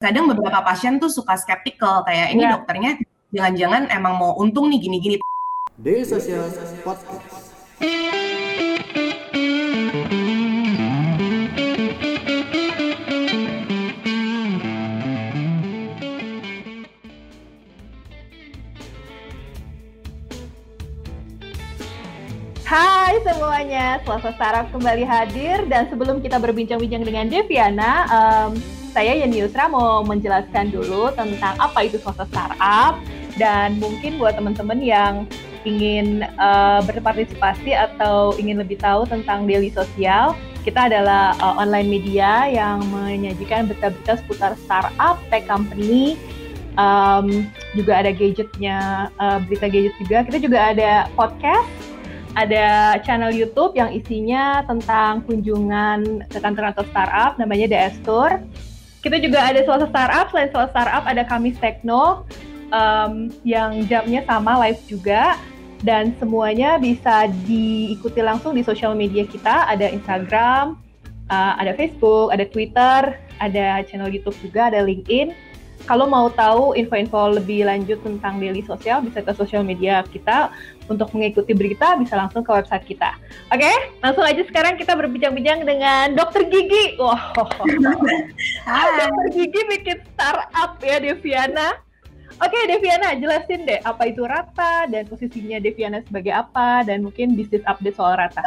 kadang beberapa pasien tuh suka skeptical kayak ini Iya. dokternya jangan-jangan emang mau untung nih gini-gini. Daily Social Podcast. Hai semuanya, Selasa Startup kembali hadir dan sebelum kita berbincang-bincang dengan Deviana, em, saya Yani Yusra mau menjelaskan dulu tentang apa itu Selasa Startup dan mungkin buat teman-teman yang ingin eh, berpartisipasi atau ingin lebih tahu tentang daily sosial, kita adalah eh, online media yang menyajikan berita-berita seputar startup, tech company, em, juga ada gadgetnya, eh, berita gadget juga. Kita juga ada podcast ada channel YouTube yang isinya tentang kunjungan ke kantor-kantor startup, namanya DS Tour. Kita juga ada Selasa Startup, selain Selasa Startup ada Kamis Tekno, um, yang jamnya sama live juga, dan semuanya bisa diikuti langsung di sosial media kita, ada Instagram, uh, ada Facebook, ada Twitter, ada channel YouTube juga, ada LinkedIn. Kalau mau tahu info-info lebih lanjut tentang daily sosial, bisa ke sosial media kita. Untuk mengikuti berita, bisa langsung ke website kita. Oke, langsung aja sekarang kita berbincang-bincang dengan Dokter Gigi. Wah, Hai. Dokter Gigi bikin startup ya, Deviana. Oke, Deviana, jelasin deh apa itu Rata dan posisinya Deviana sebagai apa dan mungkin bisnis update soal Rata.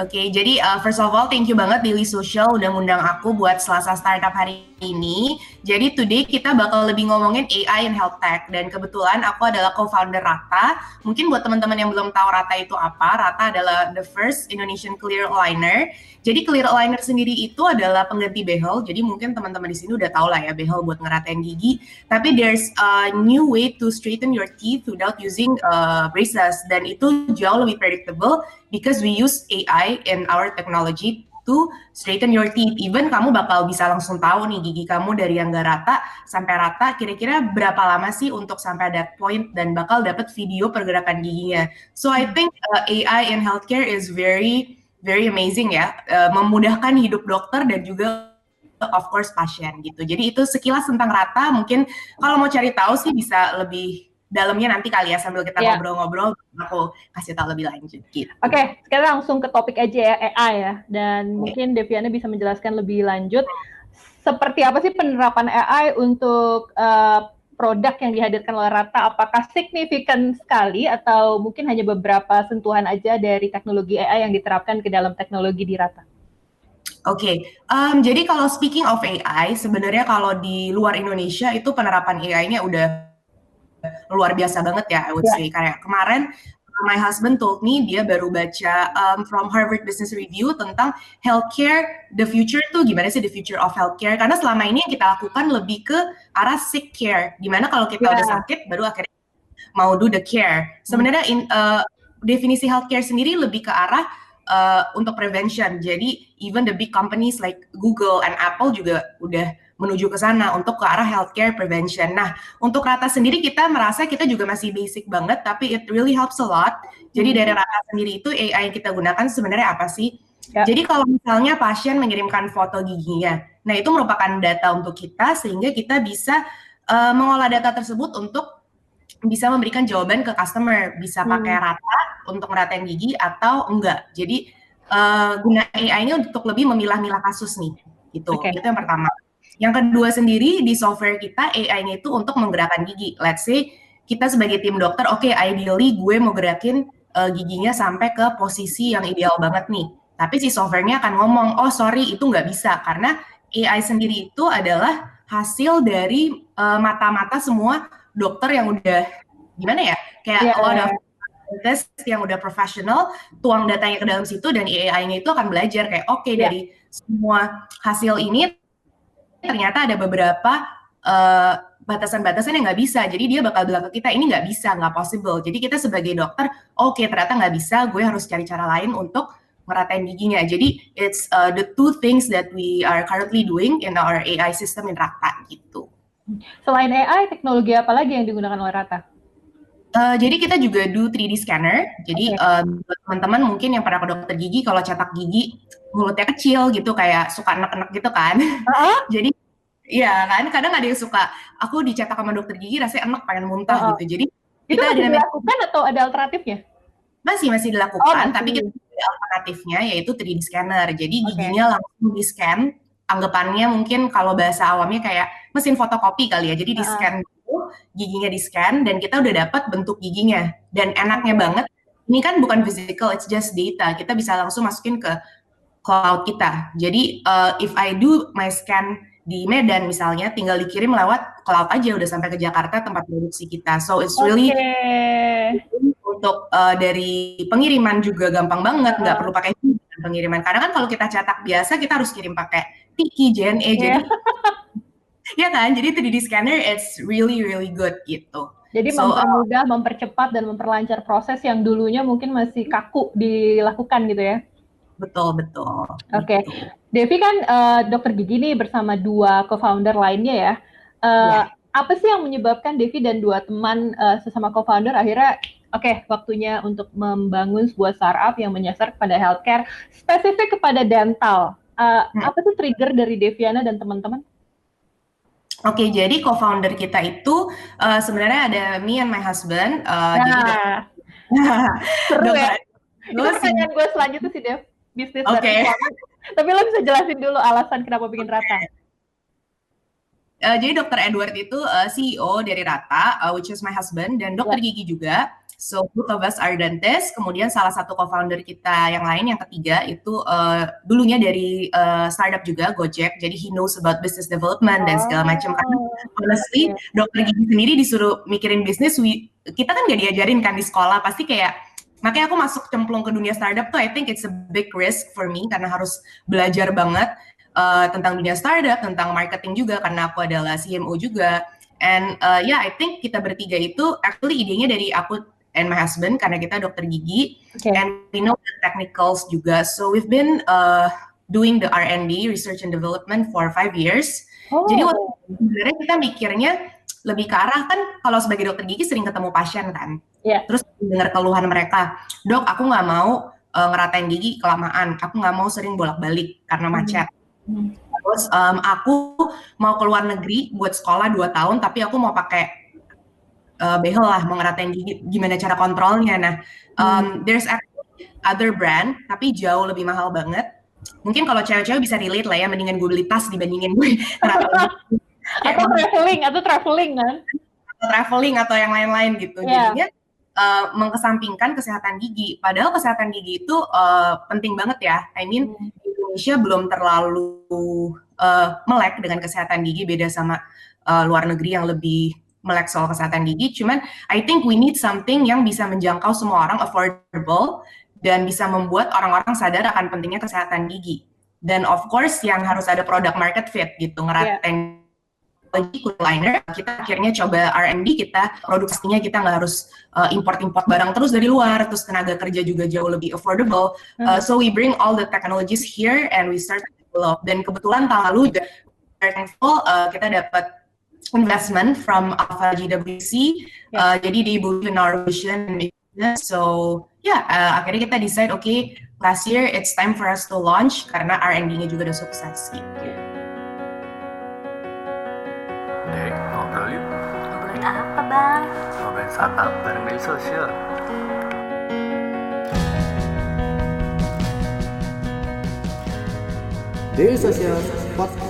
Oke, jadi uh, first of all thank you banget Daily Social udah ngundang aku buat Selasa Startup hari ini. Jadi today kita bakal lebih ngomongin AI and health tech dan kebetulan aku adalah co-founder Rata. Mungkin buat teman-teman yang belum tahu Rata itu apa, Rata adalah the first Indonesian clear aligner. Jadi clear aligner sendiri itu adalah pengganti behel. Jadi mungkin teman-teman di sini udah tahu lah ya behel buat ngeratain gigi. Tapi there's a new way to straighten your teeth without using uh, braces dan itu jauh lebih predictable because we use AI in our technology to straighten your teeth. Even kamu bakal bisa langsung tahu nih gigi kamu dari yang nggak rata sampai rata kira-kira berapa lama sih untuk sampai that point dan bakal dapat video pergerakan giginya. So I think uh, AI in healthcare is very very amazing ya, uh, memudahkan hidup dokter dan juga of course pasien gitu. Jadi itu sekilas tentang rata. Mungkin kalau mau cari tahu sih bisa lebih dalamnya nanti kali ya sambil kita Ya. ngobrol-ngobrol aku kasih tahu lebih lanjut gitu. Oke, sekarang langsung ke topik aja ya AI ya. Dan mungkin Deviana bisa menjelaskan lebih lanjut seperti apa sih penerapan AI untuk eh, produk yang dihadirkan oleh Rata? Apakah signifikan sekali atau mungkin hanya beberapa sentuhan aja dari teknologi AI yang diterapkan ke dalam teknologi di Rata? Oke, em, jadi kalau speaking of AI, sebenarnya kalau di luar Indonesia itu penerapan AI-nya udah luar biasa banget ya, I would Ya. say. Kayak kemarin my husband told me dia baru baca um, from Harvard Business Review tentang healthcare, the future tuh gimana sih the future of healthcare? Karena selama ini yang kita lakukan lebih ke arah sick care, di mana kalau kita Ya. udah sakit baru akhirnya mau do the care. Sebenarnya in, uh, definisi healthcare sendiri lebih ke arah uh, untuk prevention. Jadi even the big companies like Google and Apple juga udah menuju ke sana untuk ke arah healthcare prevention. Nah, untuk Rata sendiri kita merasa kita juga masih basic banget, tapi it really helps a lot. Jadi Hmm. dari Rata sendiri itu AI yang kita gunakan sebenarnya apa sih? Ya. Jadi kalau misalnya pasien mengirimkan foto giginya, nah itu merupakan data untuk kita sehingga kita bisa uh, mengolah data tersebut untuk bisa memberikan jawaban ke customer, bisa Hmm. pakai Rata untuk ngeratain gigi atau enggak. Jadi uh, guna AI ini untuk lebih memilah-milah kasus nih, gitu. Oke. Itu yang pertama. Yang kedua sendiri di software kita AI-nya itu untuk menggerakkan gigi. Let's say kita sebagai tim dokter, oke ideally gue mau gerakin uh, giginya sampai ke posisi yang ideal banget nih. Tapi si softwarenya akan ngomong, oh sorry itu nggak bisa karena AI sendiri itu adalah hasil dari uh, mata-mata semua dokter yang udah gimana ya kayak a lot iya. of tes yang udah profesional tuang datanya ke dalam situ dan AI-nya itu akan belajar kayak oke Iya. dari semua hasil ini ternyata ada beberapa eh, batasan-batasan yang nggak bisa. Jadi dia bakal bilang ke kita ini nggak bisa nggak possible. Jadi kita sebagai dokter oke ternyata nggak bisa gue harus cari cara lain untuk meratain giginya. Jadi it's uh, the two things that we are currently doing in our AI system in Rata gitu. Selain AI, teknologi apa lagi yang digunakan oleh Rata? Eh, jadi kita juga do 3D scanner. Jadi Oke. eh, buat teman-teman mungkin yang pernah ke dokter gigi, kalau cetak gigi mulutnya kecil gitu, kayak suka enek-enek gitu kan. Ah, jadi Iya kan, kadang ada yang suka, aku dicetak sama dokter gigi rasanya enak pengen muntah Oh, oh. gitu. Jadi Itu kita masih ada dilakukan atau ada alternatifnya? masih masih Oh, dilakukan, masih. tapi kita ada alternatifnya yaitu 3D scanner. Jadi Oke. giginya langsung di scan, anggapannya mungkin kalau bahasa awamnya kayak mesin fotokopi kali ya. Jadi di Heeh. scan dulu, giginya di scan dan kita udah dapat bentuk giginya. Dan enaknya banget, ini kan bukan physical, it's just data. Kita bisa langsung masukin ke cloud kita. Jadi uh, if I do my scan di Medan misalnya, tinggal dikirim lewat cloud aja udah sampai ke Jakarta tempat produksi kita. So it's really Oke. untuk uh, dari pengiriman juga gampang banget, nggak Heeh. perlu pakai pengiriman. Karena kan kalau kita cetak biasa kita harus kirim pakai Tiki, JNE, jadi Iya. ya kan. Jadi 3D scanner it's really really good gitu. Jadi So, uh, mempermudah, mempercepat dan memperlancar proses yang dulunya mungkin masih kaku dilakukan gitu ya. betul betul. Oke. gitu. Devi kan eh, dokter gigi nih bersama dua co-founder lainnya ya. Eh, Iya. Apa sih yang menyebabkan Devi dan dua teman eh, sesama co-founder akhirnya oke waktunya untuk membangun sebuah startup yang menyasar kepada healthcare spesifik kepada dental. Eh, Hmm. Apa tuh trigger dari Deviana dan teman-teman? Oke, jadi co-founder kita itu uh, sebenarnya ada me and my husband. Uh, jadi dok- Nah, seru ya. dokter Itu pertanyaan gue selanjutnya sih Dev. Bisnis suami. Tapi lo bisa jelasin dulu alasan kenapa bikin rata. Uh, jadi Dr. Edward itu uh, CEO dari Rata, uh, which is my husband, dan dokter gigi juga. So both of us are dentist. Kemudian salah satu co-founder kita yang lain, yang ketiga itu uh, dulunya dari uh, startup juga Gojek. Jadi he knows about business development dan segala macam. Karena honestly, dokter gigi sendiri disuruh mikirin bisnis, we- kita kan gak diajarin kan di sekolah. Pasti kayak makanya aku masuk cemplung ke dunia startup tuh I think it's a big risk for me karena harus belajar banget uh, tentang dunia startup, tentang marketing juga karena aku adalah CMO juga. And uh, yeah, I think kita bertiga itu actually idenya dari aku and my husband karena kita dokter gigi Oke. and we know the technicals juga. So we've been uh, doing the R&D, research and development for five years. Oh, Jadi waktu sebenarnya kita mikirnya lebih ke arah kan kalau sebagai dokter gigi sering ketemu pasien kan. Iya. Terus dengar keluhan mereka, dok aku nggak mau uh, ngeratain gigi kelamaan, aku nggak mau sering bolak-balik karena Mhm. macet. Hmm. Terus um, aku mau keluar negeri buat sekolah 2 tahun, tapi aku mau pakai uh, behel lah, mau ngeratain gigi, gimana cara kontrolnya. Nah, um, there's actually other brand, tapi jauh lebih mahal banget. Mungkin kalau cewek-cewek bisa relate lah ya, mendingan gue beli tas dibandingin gue atau traveling, atau traveling kan? atau traveling atau yang lain-lain gitu. Iya. Jadinya uh, mengkesampingkan kesehatan gigi. Padahal kesehatan gigi itu uh, penting banget ya. I mean Hmm. Indonesia belum terlalu uh, melek dengan kesehatan gigi beda sama uh, luar negeri yang lebih melek soal kesehatan gigi. Cuman I think we need something yang bisa menjangkau semua orang affordable dan bisa membuat orang-orang sadar akan pentingnya kesehatan gigi. Dan of course yang harus ada product market fit gitu ngeratain lagi liner kita akhirnya coba R&D kita produksinya kita nggak harus uh, import-import barang terus dari luar terus tenaga kerja juga jauh lebih affordable Uh, so we bring all the technologies here and we start to develop dan kebetulan tahun lalu juga very thankful uh, kita dapat investment from Alpha GWC uh, jadi they believe in our vision and business so ya yeah, akhirnya kita decide oke okay, last year it's time for us to launch karena R&D-nya juga udah sukses gitu. Dek, ngobrol yuk. Ngobrolin apa bang? Ngobrolin startup bareng media sosial. Daily Social Podcast.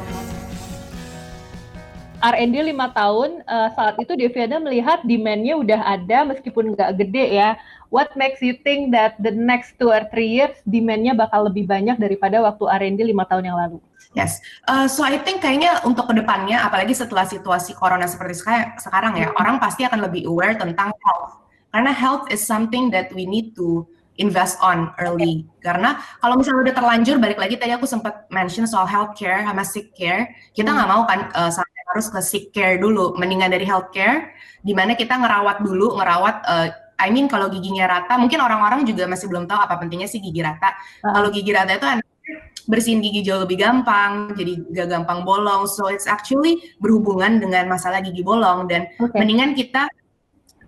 R&D lima tahun, eh, saat itu Deviana melihat demand-nya udah ada meskipun nggak gede ya. What makes you think that the next two or three years demand-nya bakal lebih banyak daripada waktu R&D lima tahun yang lalu? Yes, uh, so I think kayaknya untuk ke depannya, apalagi setelah situasi corona seperti seka- sekarang ya, orang pasti akan lebih aware tentang health. Karena health is something that we need to invest on early. Karena kalau misalnya udah terlanjur, balik lagi tadi aku sempat mention soal healthcare sama sick care, kita nggak mau kan uh, harus ke sick care dulu, mendingan dari healthcare, di mana kita ngerawat dulu, ngerawat. Uh, I mean kalau giginya rata, mungkin orang-orang juga masih belum tahu apa pentingnya sih gigi rata. Uh-huh. Kalau gigi rata itu bersihin gigi jauh lebih gampang, jadi gak gampang bolong. So it's actually berhubungan dengan masalah gigi bolong dan Oke. mendingan kita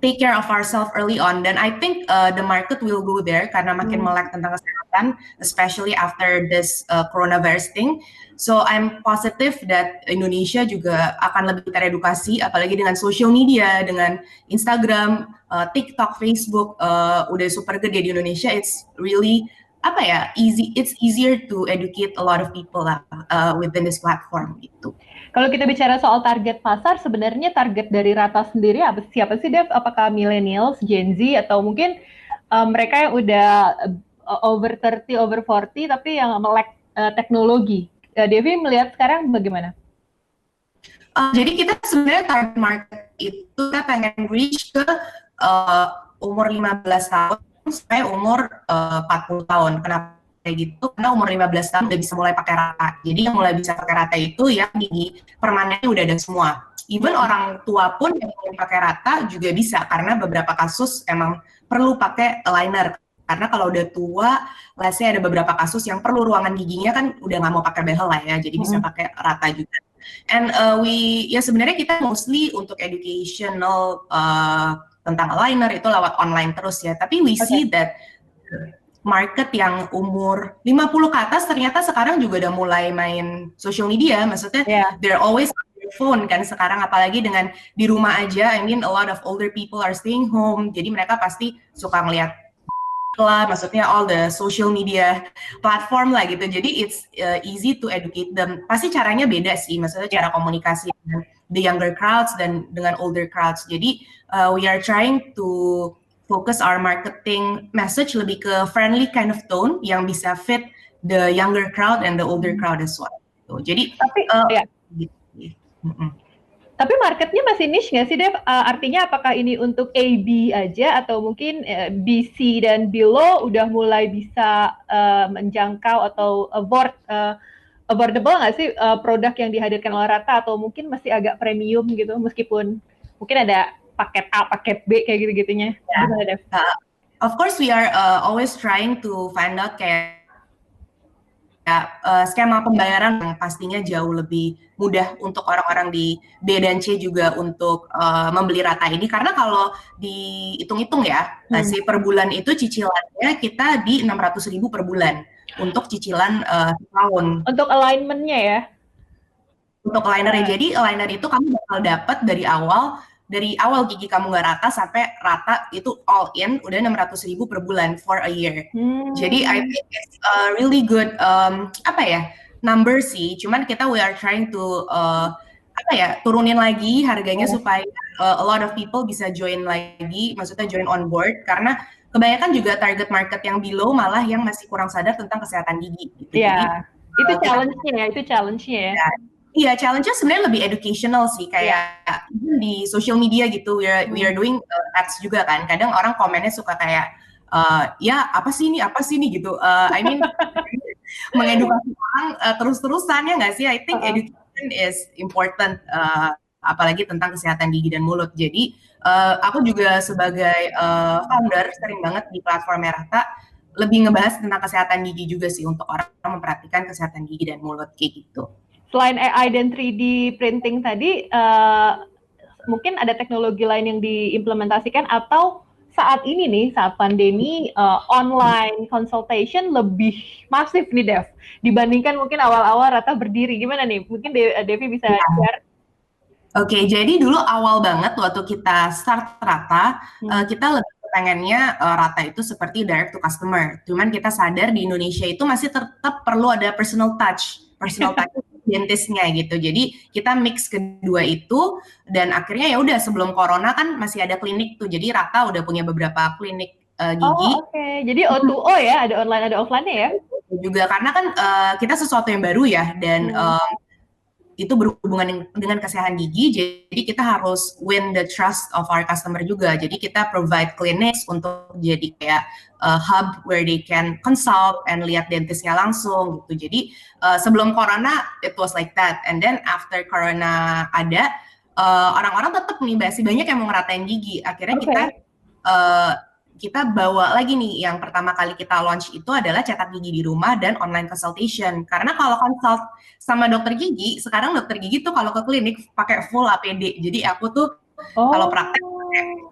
take care of ourselves early on dan I think uh, the market will go there karena makin Hmm. melek tentang kesehatan especially after this uh, coronavirus thing so I'm positive that Indonesia juga akan lebih teredukasi apalagi dengan social media dengan Instagram uh, TikTok Facebook uh, udah super gede di Indonesia it's really apa ya easy it's easier to educate a lot of people lah uh, within this platform gitu Kalau kita bicara soal target pasar, sebenarnya target dari Rata sendiri apa siapa sih Dev? Apakah millennials, Gen Z atau mungkin uh, mereka yang udah uh, over 30, over 40 tapi yang melek uh, teknologi? Uh, Devi melihat sekarang bagaimana? Uh, jadi kita sebenarnya target market itu kita pengen reach ke uh, umur 15 tahun sampai umur uh, 40 tahun. Kenapa kayak gitu? Karena umur 15 tahun udah bisa mulai pakai rata. Jadi yang mulai bisa pakai rata itu yang gigi permanennya udah ada semua. Even orang tua pun yang ingin pakai rata juga bisa karena beberapa kasus emang perlu pakai aligner. Karena kalau udah tua, let's say ada beberapa kasus yang perlu ruangan giginya kan udah nggak mau pakai behel lah ya, jadi bisa Mhm. pakai rata juga. And uh, we ya sebenarnya kita mostly untuk educational uh, tentang aligner itu lewat online terus ya. Tapi we see that market yang umur 50 ke atas ternyata sekarang juga udah mulai main social media. Maksudnya Ya. they're always on their phone kan sekarang apalagi dengan di rumah aja. I mean a lot of older people are staying home. Jadi mereka pasti suka ngeliat lah, maksudnya all the social media platform lah gitu. Jadi it's uh, easy to educate them. Pasti caranya beda sih, maksudnya cara komunikasi dengan the younger crowds dan dengan older crowds. Jadi uh, we are trying to focus our marketing message lebih ke friendly kind of tone yang bisa fit the younger crowd and the older crowd as well. Gitu. Jadi Tapi uh, ya. gitu. Tapi marketnya masih niche nggak sih, Dev? Uh, artinya apakah ini untuk AB aja atau mungkin uh, BC dan below udah mulai bisa uh, menjangkau atau afford, uh, affordable nggak sih uh, produk yang dihadirkan oleh Rata atau mungkin masih agak premium gitu meskipun mungkin ada paket A, paket B kayak gitu-gitunya. Ya. Gimana, Dev? Of course, we are uh, always trying to find out kayak ya, uh, skema pembayaran yang pastinya jauh lebih mudah untuk orang-orang di B dan C juga untuk uh, membeli rata ini karena kalau dihitung-hitung ya, Hmm. hmm. per bulan itu cicilannya kita di 600.000 ribu per bulan untuk cicilan uh, tahun Untuk alignment-nya ya. untuk aligner Hmm. Jadi aligner itu kamu bakal dapat dari awal dari awal gigi kamu nggak rata sampai rata itu all in udah 600.000 ribu per bulan for a year. Hmm. Jadi I think it's a really good um, apa ya number sih. Cuman kita we are trying to uh, apa ya turunin lagi harganya Oh. supaya uh, a lot of people bisa join lagi, maksudnya join on board karena kebanyakan juga target market yang below malah yang masih kurang sadar tentang kesehatan gigi. Gitu. Iya. Itu uh, challenge-nya ya, itu challenge-nya ya. Iya, challenge-nya sebenarnya lebih educational sih, kayak even di social media gitu, we are, we are doing uh, ads juga kan. Kadang orang komennya suka kayak, uh, ya apa sih ini, apa sih ini gitu. Uh, I mean, mengedukasi orang uh, terus-terusan ya nggak sih? I think Uh-uh. education is important, uh, apalagi tentang kesehatan gigi dan mulut. Jadi, uh, aku juga sebagai uh, founder sering banget di platform Merata lebih ngebahas tentang kesehatan gigi juga sih untuk orang memperhatikan kesehatan gigi dan mulut kayak gitu. selain AI dan 3D printing tadi, eh, mungkin ada teknologi lain yang diimplementasikan atau saat ini nih, saat pandemi, eh, online consultation lebih masif nih, Dev, dibandingkan mungkin awal-awal Rata berdiri. Gimana nih? Mungkin De- Devi bisa Ya. share. Oke, jadi dulu awal banget waktu kita start Rata, Hmm. eh, kita lebih pengennya eh, Rata itu seperti direct to customer. Cuman kita sadar di Indonesia itu masih tetap perlu ada personal touch, personal touch dentisnya gitu. Jadi kita mix kedua itu dan akhirnya ya udah sebelum corona kan masih ada klinik tuh. Jadi Rata udah punya beberapa klinik eh, gigi Oh, oke. Jadi O2O ya, ada online, ada offline-nya ya? juga karena kan eh, kita sesuatu yang baru ya dan Hmm. Itu berhubungan dengan- kesehatan gigi jadi kita harus win the trust of our customer juga. Jadi kita provide clinics untuk jadi kayak uh, hub where they can consult and lihat dentisnya langsung gitu. Jadi uh, sebelum corona it was like that. And then after corona ada uh, orang-orang tetap nih masih banyak yang mau ngeratain gigi. Akhirnya Oke. kita uh, kita bawa lagi nih yang pertama kali kita launch itu adalah cetak gigi di rumah dan online consultation karena kalau consult sama dokter gigi sekarang dokter gigi tuh kalau ke klinik pakai full APD jadi aku tuh Oh. kalau praktek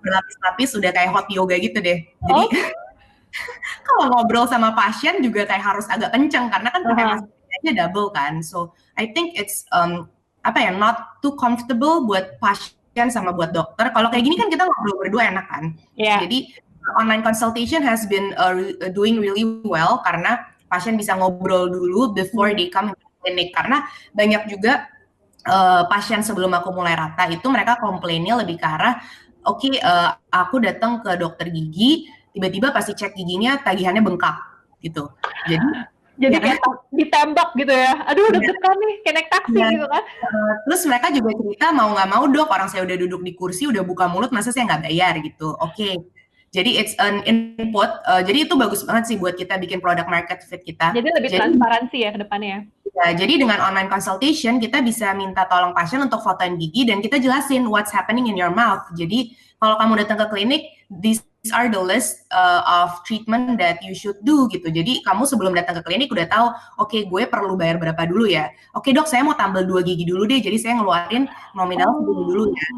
berlapis-lapis udah kayak hot yoga gitu deh. Jadi Oh. kalau ngobrol sama pasien juga kayak harus agak kenceng karena kan pakai Aha. maskernya double kan. So I think it's um, apa ya not too comfortable buat pasien sama buat dokter. Kalau kayak gini kan kita ngobrol berdua enak kan. Ya. Jadi online consultation has been uh, uh, doing really well karena pasien bisa ngobrol dulu before they come to clinic karena banyak juga uh, pasien sebelum aku mulai rata itu mereka komplainnya lebih ke arah oke uh, aku datang ke dokter gigi tiba-tiba pasti cek giginya tagihannya bengkak gitu. Jadi Jadi Ya. kayak ditembak gitu ya. Aduh, Iya. deg-degan nih, kayak naik taksi Iya. gitu kan. uh, terus mereka juga cerita mau nggak mau dok orang saya udah duduk di kursi udah buka mulut masa saya nggak bayar gitu. Oke. Jadi it's an input. uh, jadi itu bagus banget sih buat kita bikin product market fit kita. Jadi lebih Jadi- transparansi ya ke depannya. Ya, jadi dengan online consultation kita bisa minta tolong pasien untuk fotoin gigi dan kita jelasin what's happening in your mouth. Jadi kalau kamu datang ke klinik, these are the list uh, of treatment that you should do gitu. Jadi kamu sebelum datang ke klinik udah tahu, oke gue perlu bayar berapa dulu ya. Oke dok, saya mau tambal dua gigi dulu deh. Jadi saya ngeluarin nominal segini dulu ya.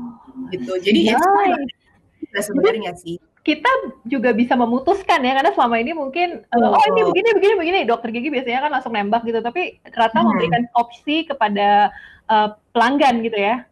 Gitu. Jadi Nice. juga sebenarnya sih. Kita juga bisa memutuskan ya karena selama ini mungkin uh, Oh. oh ini begini begini begini dokter gigi biasanya kan langsung nembak gitu tapi Rata Hmm. memberikan opsi kepada uh, pelanggan gitu ya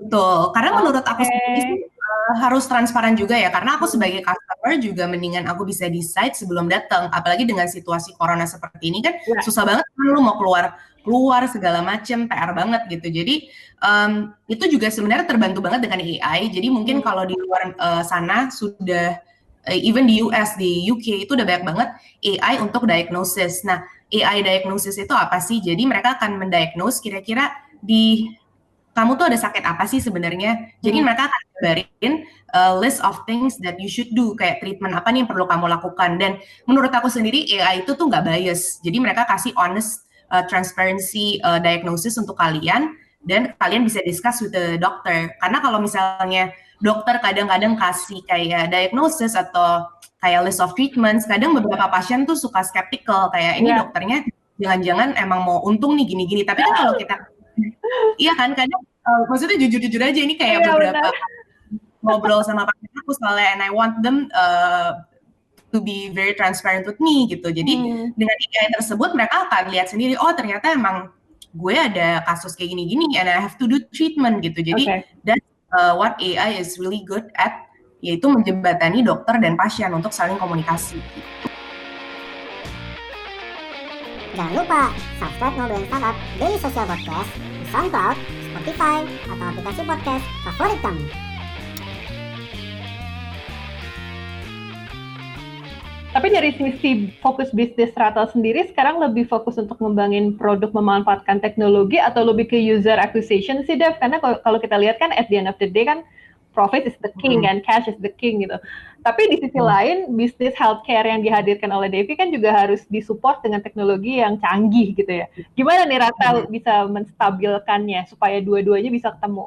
Betul. Karena menurut aku sendiri sih, uh, harus transparan juga ya. Karena aku sebagai customer juga mendingan aku bisa decide sebelum datang. Apalagi dengan situasi corona seperti ini kan Ya. susah banget kan lu mau keluar keluar segala macem PR banget gitu. Jadi um, itu juga sebenarnya terbantu banget dengan AI. Jadi mungkin Hmm. kalau di luar uh, sana sudah uh, even di US di UK itu udah banyak banget AI untuk diagnosis. Nah AI diagnosis itu apa sih? Jadi mereka akan mendiagnose kira-kira di kamu tuh ada sakit apa sih sebenarnya? Jadi Hmm. mereka akan kabarin uh, list of things that you should do, kayak treatment apa nih yang perlu kamu lakukan. Dan menurut aku sendiri AI itu tuh nggak bias. Jadi mereka kasih honest uh, transparency uh, diagnosis untuk kalian dan kalian bisa discuss with the doctor. Karena kalau misalnya dokter kadang-kadang kasih kayak diagnosis atau kayak list of treatments, kadang beberapa pasien tuh suka skeptical kayak ini Iya. dokternya jangan-jangan emang mau untung nih gini-gini. Tapi kan kalau kita Iya kan kadang uh, maksudnya jujur-jujur aja ini kayak Iya, beberapa ngobrol sama pasien aku soalnya and I want them uh, to be very transparent with me gitu. Jadi Hmm. dengan AI tersebut mereka akan lihat sendiri oh ternyata emang gue ada kasus kayak gini-gini and I have to do treatment gitu. Jadi that's uh, what AI is really good at yaitu menjembatani dokter dan pasien untuk saling komunikasi. Jangan lupa subscribe Ngobrolin Startup Daily Social Podcast di SoundCloud, Spotify, atau aplikasi podcast favorit kamu. Tapi dari sisi fokus bisnis Rata sendiri sekarang lebih fokus untuk ngembangin produk memanfaatkan teknologi atau lebih ke user acquisition sih Dev? Karena kalau kalau kita lihat kan at the end of the day kan profit is the king Hmm. and cash is the king gitu. Tapi di sisi Hmm. lain bisnis healthcare yang dihadirkan oleh Devi kan juga harus disupport dengan teknologi yang canggih gitu ya. Gimana nih Rata Hmm. bisa menstabilkannya supaya dua-duanya bisa ketemu?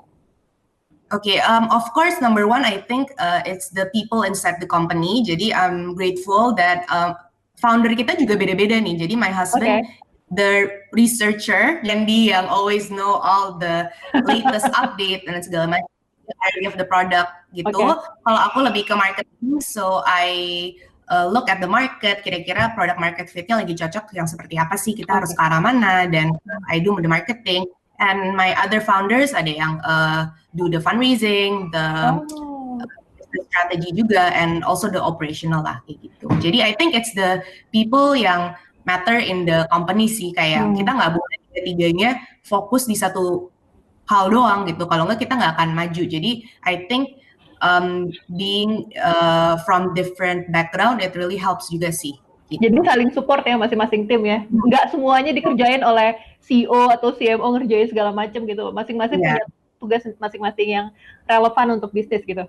Okay, um, of course, number one, I think uh, it's the people inside the company. Jadi I'm grateful that um, founder kita juga beda-beda nih. Jadi my husband, Oke. the researcher, yang dia yang always know all the latest update dan segala macam area of the product gitu. Oke. Kalau aku lebih ke marketing, so I uh, look at the market, kira-kira product market fitnya lagi cocok yang seperti apa sih? Kita harus Oke. ke arah mana? Dan I do the marketing. And my other founders ada yang uh, do the fundraising, the Oh. business strategy juga, and also the operational lah kayak gitu. Jadi I think it's the people yang matter in the company sih kayak Hmm. kita nggak boleh tiga-tiganya fokus di satu hal doang gitu. Kalau nggak kita nggak akan maju. Jadi I think um, being uh, from different background it really helps juga sih. Gitu. Jadi saling support ya masing-masing tim ya. Nggak semuanya dikerjain oleh CEO atau CMO ngerjain segala macam gitu. Masing-masing Iya. punya tugas masing-masing yang relevan untuk bisnis gitu.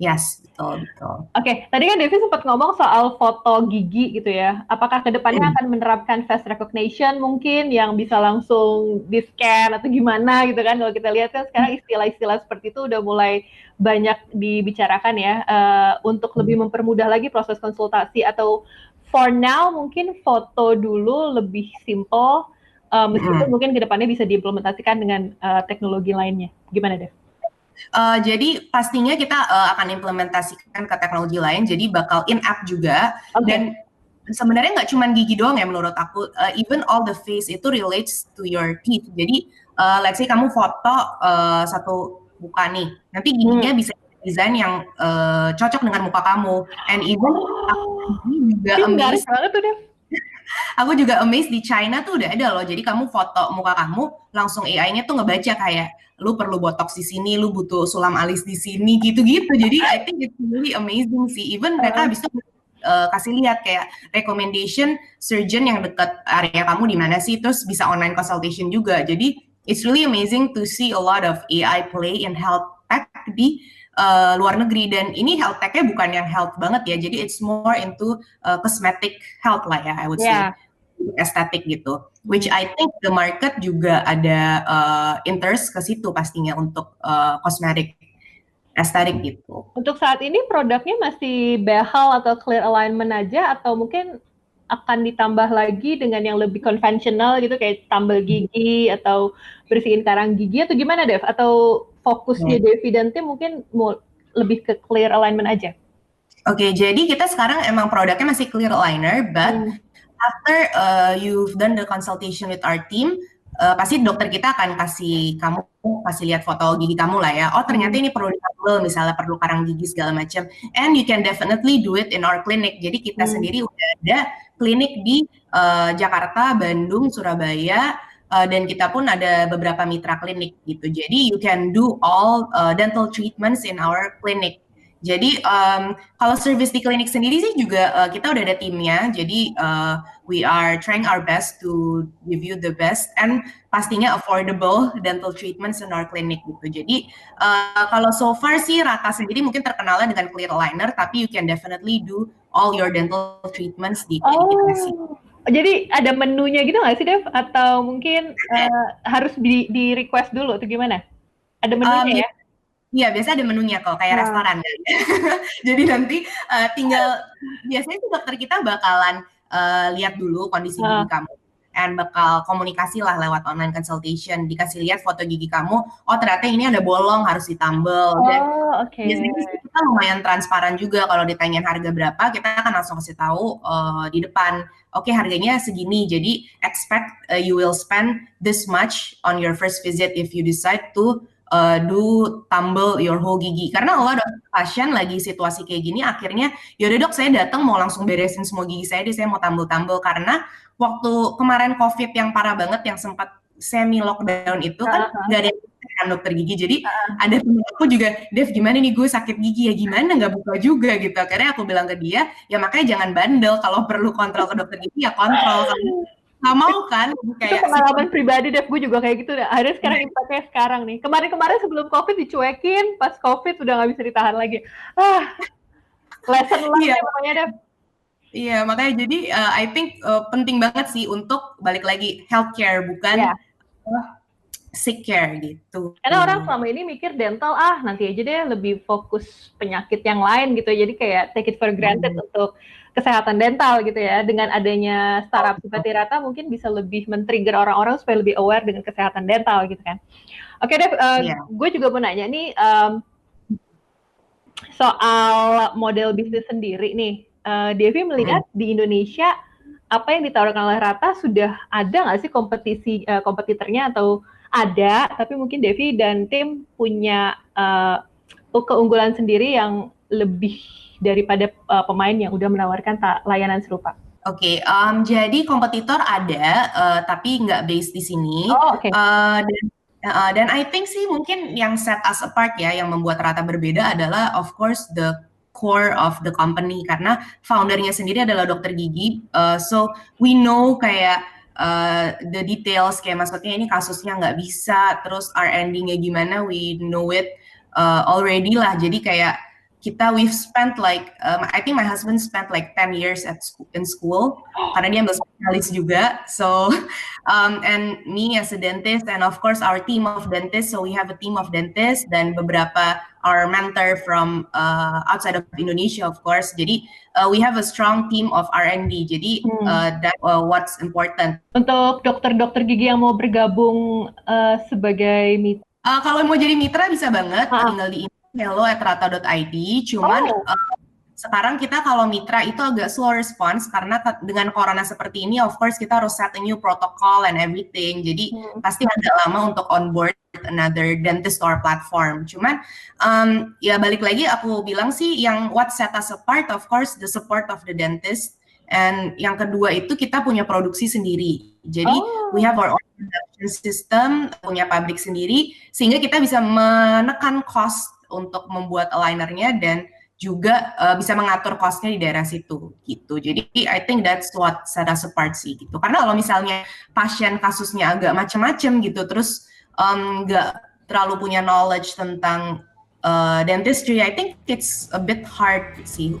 Yes, betul betul. Oke, tadi kan Devi sempat ngomong soal foto gigi gitu ya. Apakah ke depannya Hmm. akan menerapkan face recognition mungkin yang bisa langsung di scan atau gimana gitu kan? Kalau kita lihat kan sekarang istilah-istilah seperti itu udah mulai banyak dibicarakan ya eh, untuk lebih mempermudah lagi proses konsultasi atau for now mungkin foto dulu lebih simple eh, meskipun Hmm. mungkin ke depannya bisa diimplementasikan dengan eh, teknologi lainnya. Gimana Dev? Uh, jadi pastinya kita uh, akan implementasikan ke teknologi lain, jadi bakal in-app juga. Oke. Dan sebenarnya nggak cuma gigi doang ya menurut aku, uh, even all the face itu relates to your teeth. Jadi uh, let's say kamu foto uh, satu muka nih, nanti giginya bisa desain yang uh, cocok dengan muka kamu. And even aku juga amazed banget tuh, Dev. aku juga amazed di China tuh udah ada loh. Jadi kamu foto muka kamu, langsung AI-nya tuh ngebaca kayak lu perlu botox di sini, lu butuh sulam alis di sini, gitu-gitu. Jadi I think it's really amazing sih. Even mereka habis itu uh, kasih lihat kayak recommendation surgeon yang dekat area kamu di mana sih, terus bisa online consultation juga. Jadi it's really amazing to see a lot of AI play in health tech di uh, luar negeri dan ini health tech-nya bukan yang health banget ya. Jadi it's more into uh, cosmetic health lah ya, I would say Ya. estetik gitu. Which I think the market juga ada uh, interest ke situ pastinya untuk uh, cosmetic estetik gitu. Untuk saat ini produknya masih behal atau clear alignment aja atau mungkin akan ditambah lagi dengan yang lebih konvensional gitu kayak tambal gigi atau bersihin karang gigi atau gimana Dev? Atau fokusnya Devi dan tim mungkin mau lebih ke clear alignment aja? Oke, jadi kita sekarang emang produknya masih clear aligner, but Hmm. after uh, you've done the consultation with our team, uh, pasti dokter kita akan kasih kamu kasih lihat foto gigi kamu lah ya. Oh ternyata ini perlu ditambal, misalnya perlu karang gigi segala macam. And you can definitely do it in our clinic. Jadi kita Hmm. sendiri udah ada klinik di uh, Jakarta, Bandung, Surabaya. Uh, dan kita pun ada beberapa mitra klinik gitu. Jadi you can do all uh, dental treatments in our clinic. Jadi um, kalau service di klinik sendiri sih juga uh, kita udah ada timnya. Jadi uh, we are trying our best to give you the best and pastinya affordable dental treatments in our clinic gitu. Jadi uh, kalau so far sih Rata sendiri mungkin terkenalnya dengan clear aligner, tapi you can definitely do all your dental treatments di klinik kita sih. Jadi ada menunya gitu nggak sih Dev? Atau mungkin eh, harus di, di request dulu atau gimana? Ada menunya Um, ya? Iya, biasa ada menunya kok, kayak Nah. restoran kan. Jadi nanti uh, tinggal biasanya sih dokter kita bakalan uh, lihat dulu kondisi gigi kamu and bakal komunikasi lah lewat online consultation, dikasih lihat foto gigi kamu, oh ternyata ini ada bolong harus ditambal dan Oh, oke. biasanya sih kita lumayan transparan juga. Kalau ditanyain harga berapa, kita akan langsung kasih tahu uh, di depan, oke harganya segini, jadi expect uh, you will spend this much on your first visit if you decide to uh, do tumble your whole gigi. Karena a lot of pasien lagi situasi kayak gini, akhirnya yaudah dok saya datang mau langsung beresin semua gigi saya, deh saya mau tumble-tumble. Karena waktu kemarin COVID yang parah banget yang sempat semi lockdown itu kan nggak ada kan dokter gigi, jadi ada temen aku juga, Dev gimana nih gue sakit gigi ya gimana nggak buka juga gitu. Akhirnya aku bilang ke dia, ya makanya jangan bandel kalau perlu kontrol ke dokter gigi ya kontrol. Kamu nggak mau kan itu kayak pengalaman pribadi Dev, gue juga kayak gitu. dah. Akhirnya sekarang impactnya sekarang nih. Kemarin-kemarin sebelum COVID dicuekin, pas COVID udah nggak bisa ditahan lagi. Ah, lesson learned Iya. ya pokoknya Dev. Iya, makanya jadi uh, I think uh, penting banget sih untuk balik lagi healthcare bukan Iya. uh, sick care gitu. Karena orang selama ini mikir dental, ah nanti aja deh lebih fokus penyakit yang lain gitu. Jadi kayak take it for granted Hmm. untuk kesehatan dental gitu ya. Dengan adanya startup seperti Rata mungkin bisa lebih men-trigger orang-orang supaya lebih aware dengan kesehatan dental gitu kan. Oke Dev, eh, Iya. gue juga mau nanya nih em, soal model bisnis sendiri nih. Eh, Devi melihat di Indonesia apa yang ditawarkan oleh Rata sudah ada nggak sih kompetisi eh, kompetitornya atau ada tapi mungkin Devi dan tim punya eh, keunggulan sendiri yang lebih daripada eh, pemain yang udah menawarkan layanan serupa. Oke, um, jadi kompetitor ada, uh, tapi nggak base di sini. Oh oke. Uh, dan uh, dan I think sih mungkin yang set us apart ya, yang membuat Rata berbeda adalah of course the core of the company karena foundernya sendiri adalah dokter gigi. Uh, so we know kayak uh, the details kayak maksudnya ini kasusnya nggak bisa, terus R&D-nya gimana, we know it uh, already lah. Jadi kayak kita we've spent like um, I think my husband spent like 10 years at school, in school. Karena dia ambil spesialis juga. So um, and me as a dentist and of course our team of dentists. So we have a team of dentists dan beberapa our mentor from uh, outside of Indonesia of course. Jadi uh, we have a strong team of R&D jadi Hmm. uh, that uh, what's important. Untuk dokter-dokter gigi yang mau bergabung eh, sebagai mit- Uh, kalau mau jadi mitra bisa banget, Ah. tinggal di hello@rata.id. Cuman Oh. uh, sekarang kita kalau mitra itu agak slow response karena dengan corona seperti ini, of course kita harus set a new protocol and everything. Jadi Hmm. pasti agak lama untuk onboard another dentist or platform. Cuman um, ya balik lagi aku bilang sih yang what set us apart, of course the support of the dentist. And yang kedua itu kita punya produksi sendiri. Jadi Oh. we have our own production system, punya pabrik sendiri, sehingga kita bisa menekan cost untuk membuat alignernya dan juga uh, bisa mengatur costnya di daerah situ gitu. Jadi I think that's what set us apart sih gitu. Karena kalau misalnya pasien kasusnya agak macem-macem gitu, terus um, nggak terlalu punya knowledge tentang uh, dentistry, I think it's a bit hard sih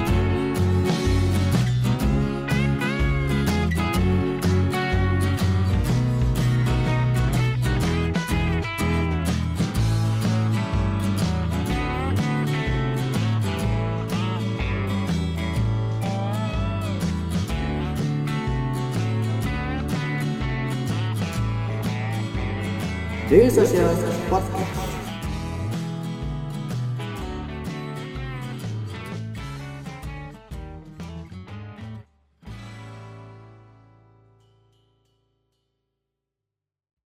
Daily Social Podcast.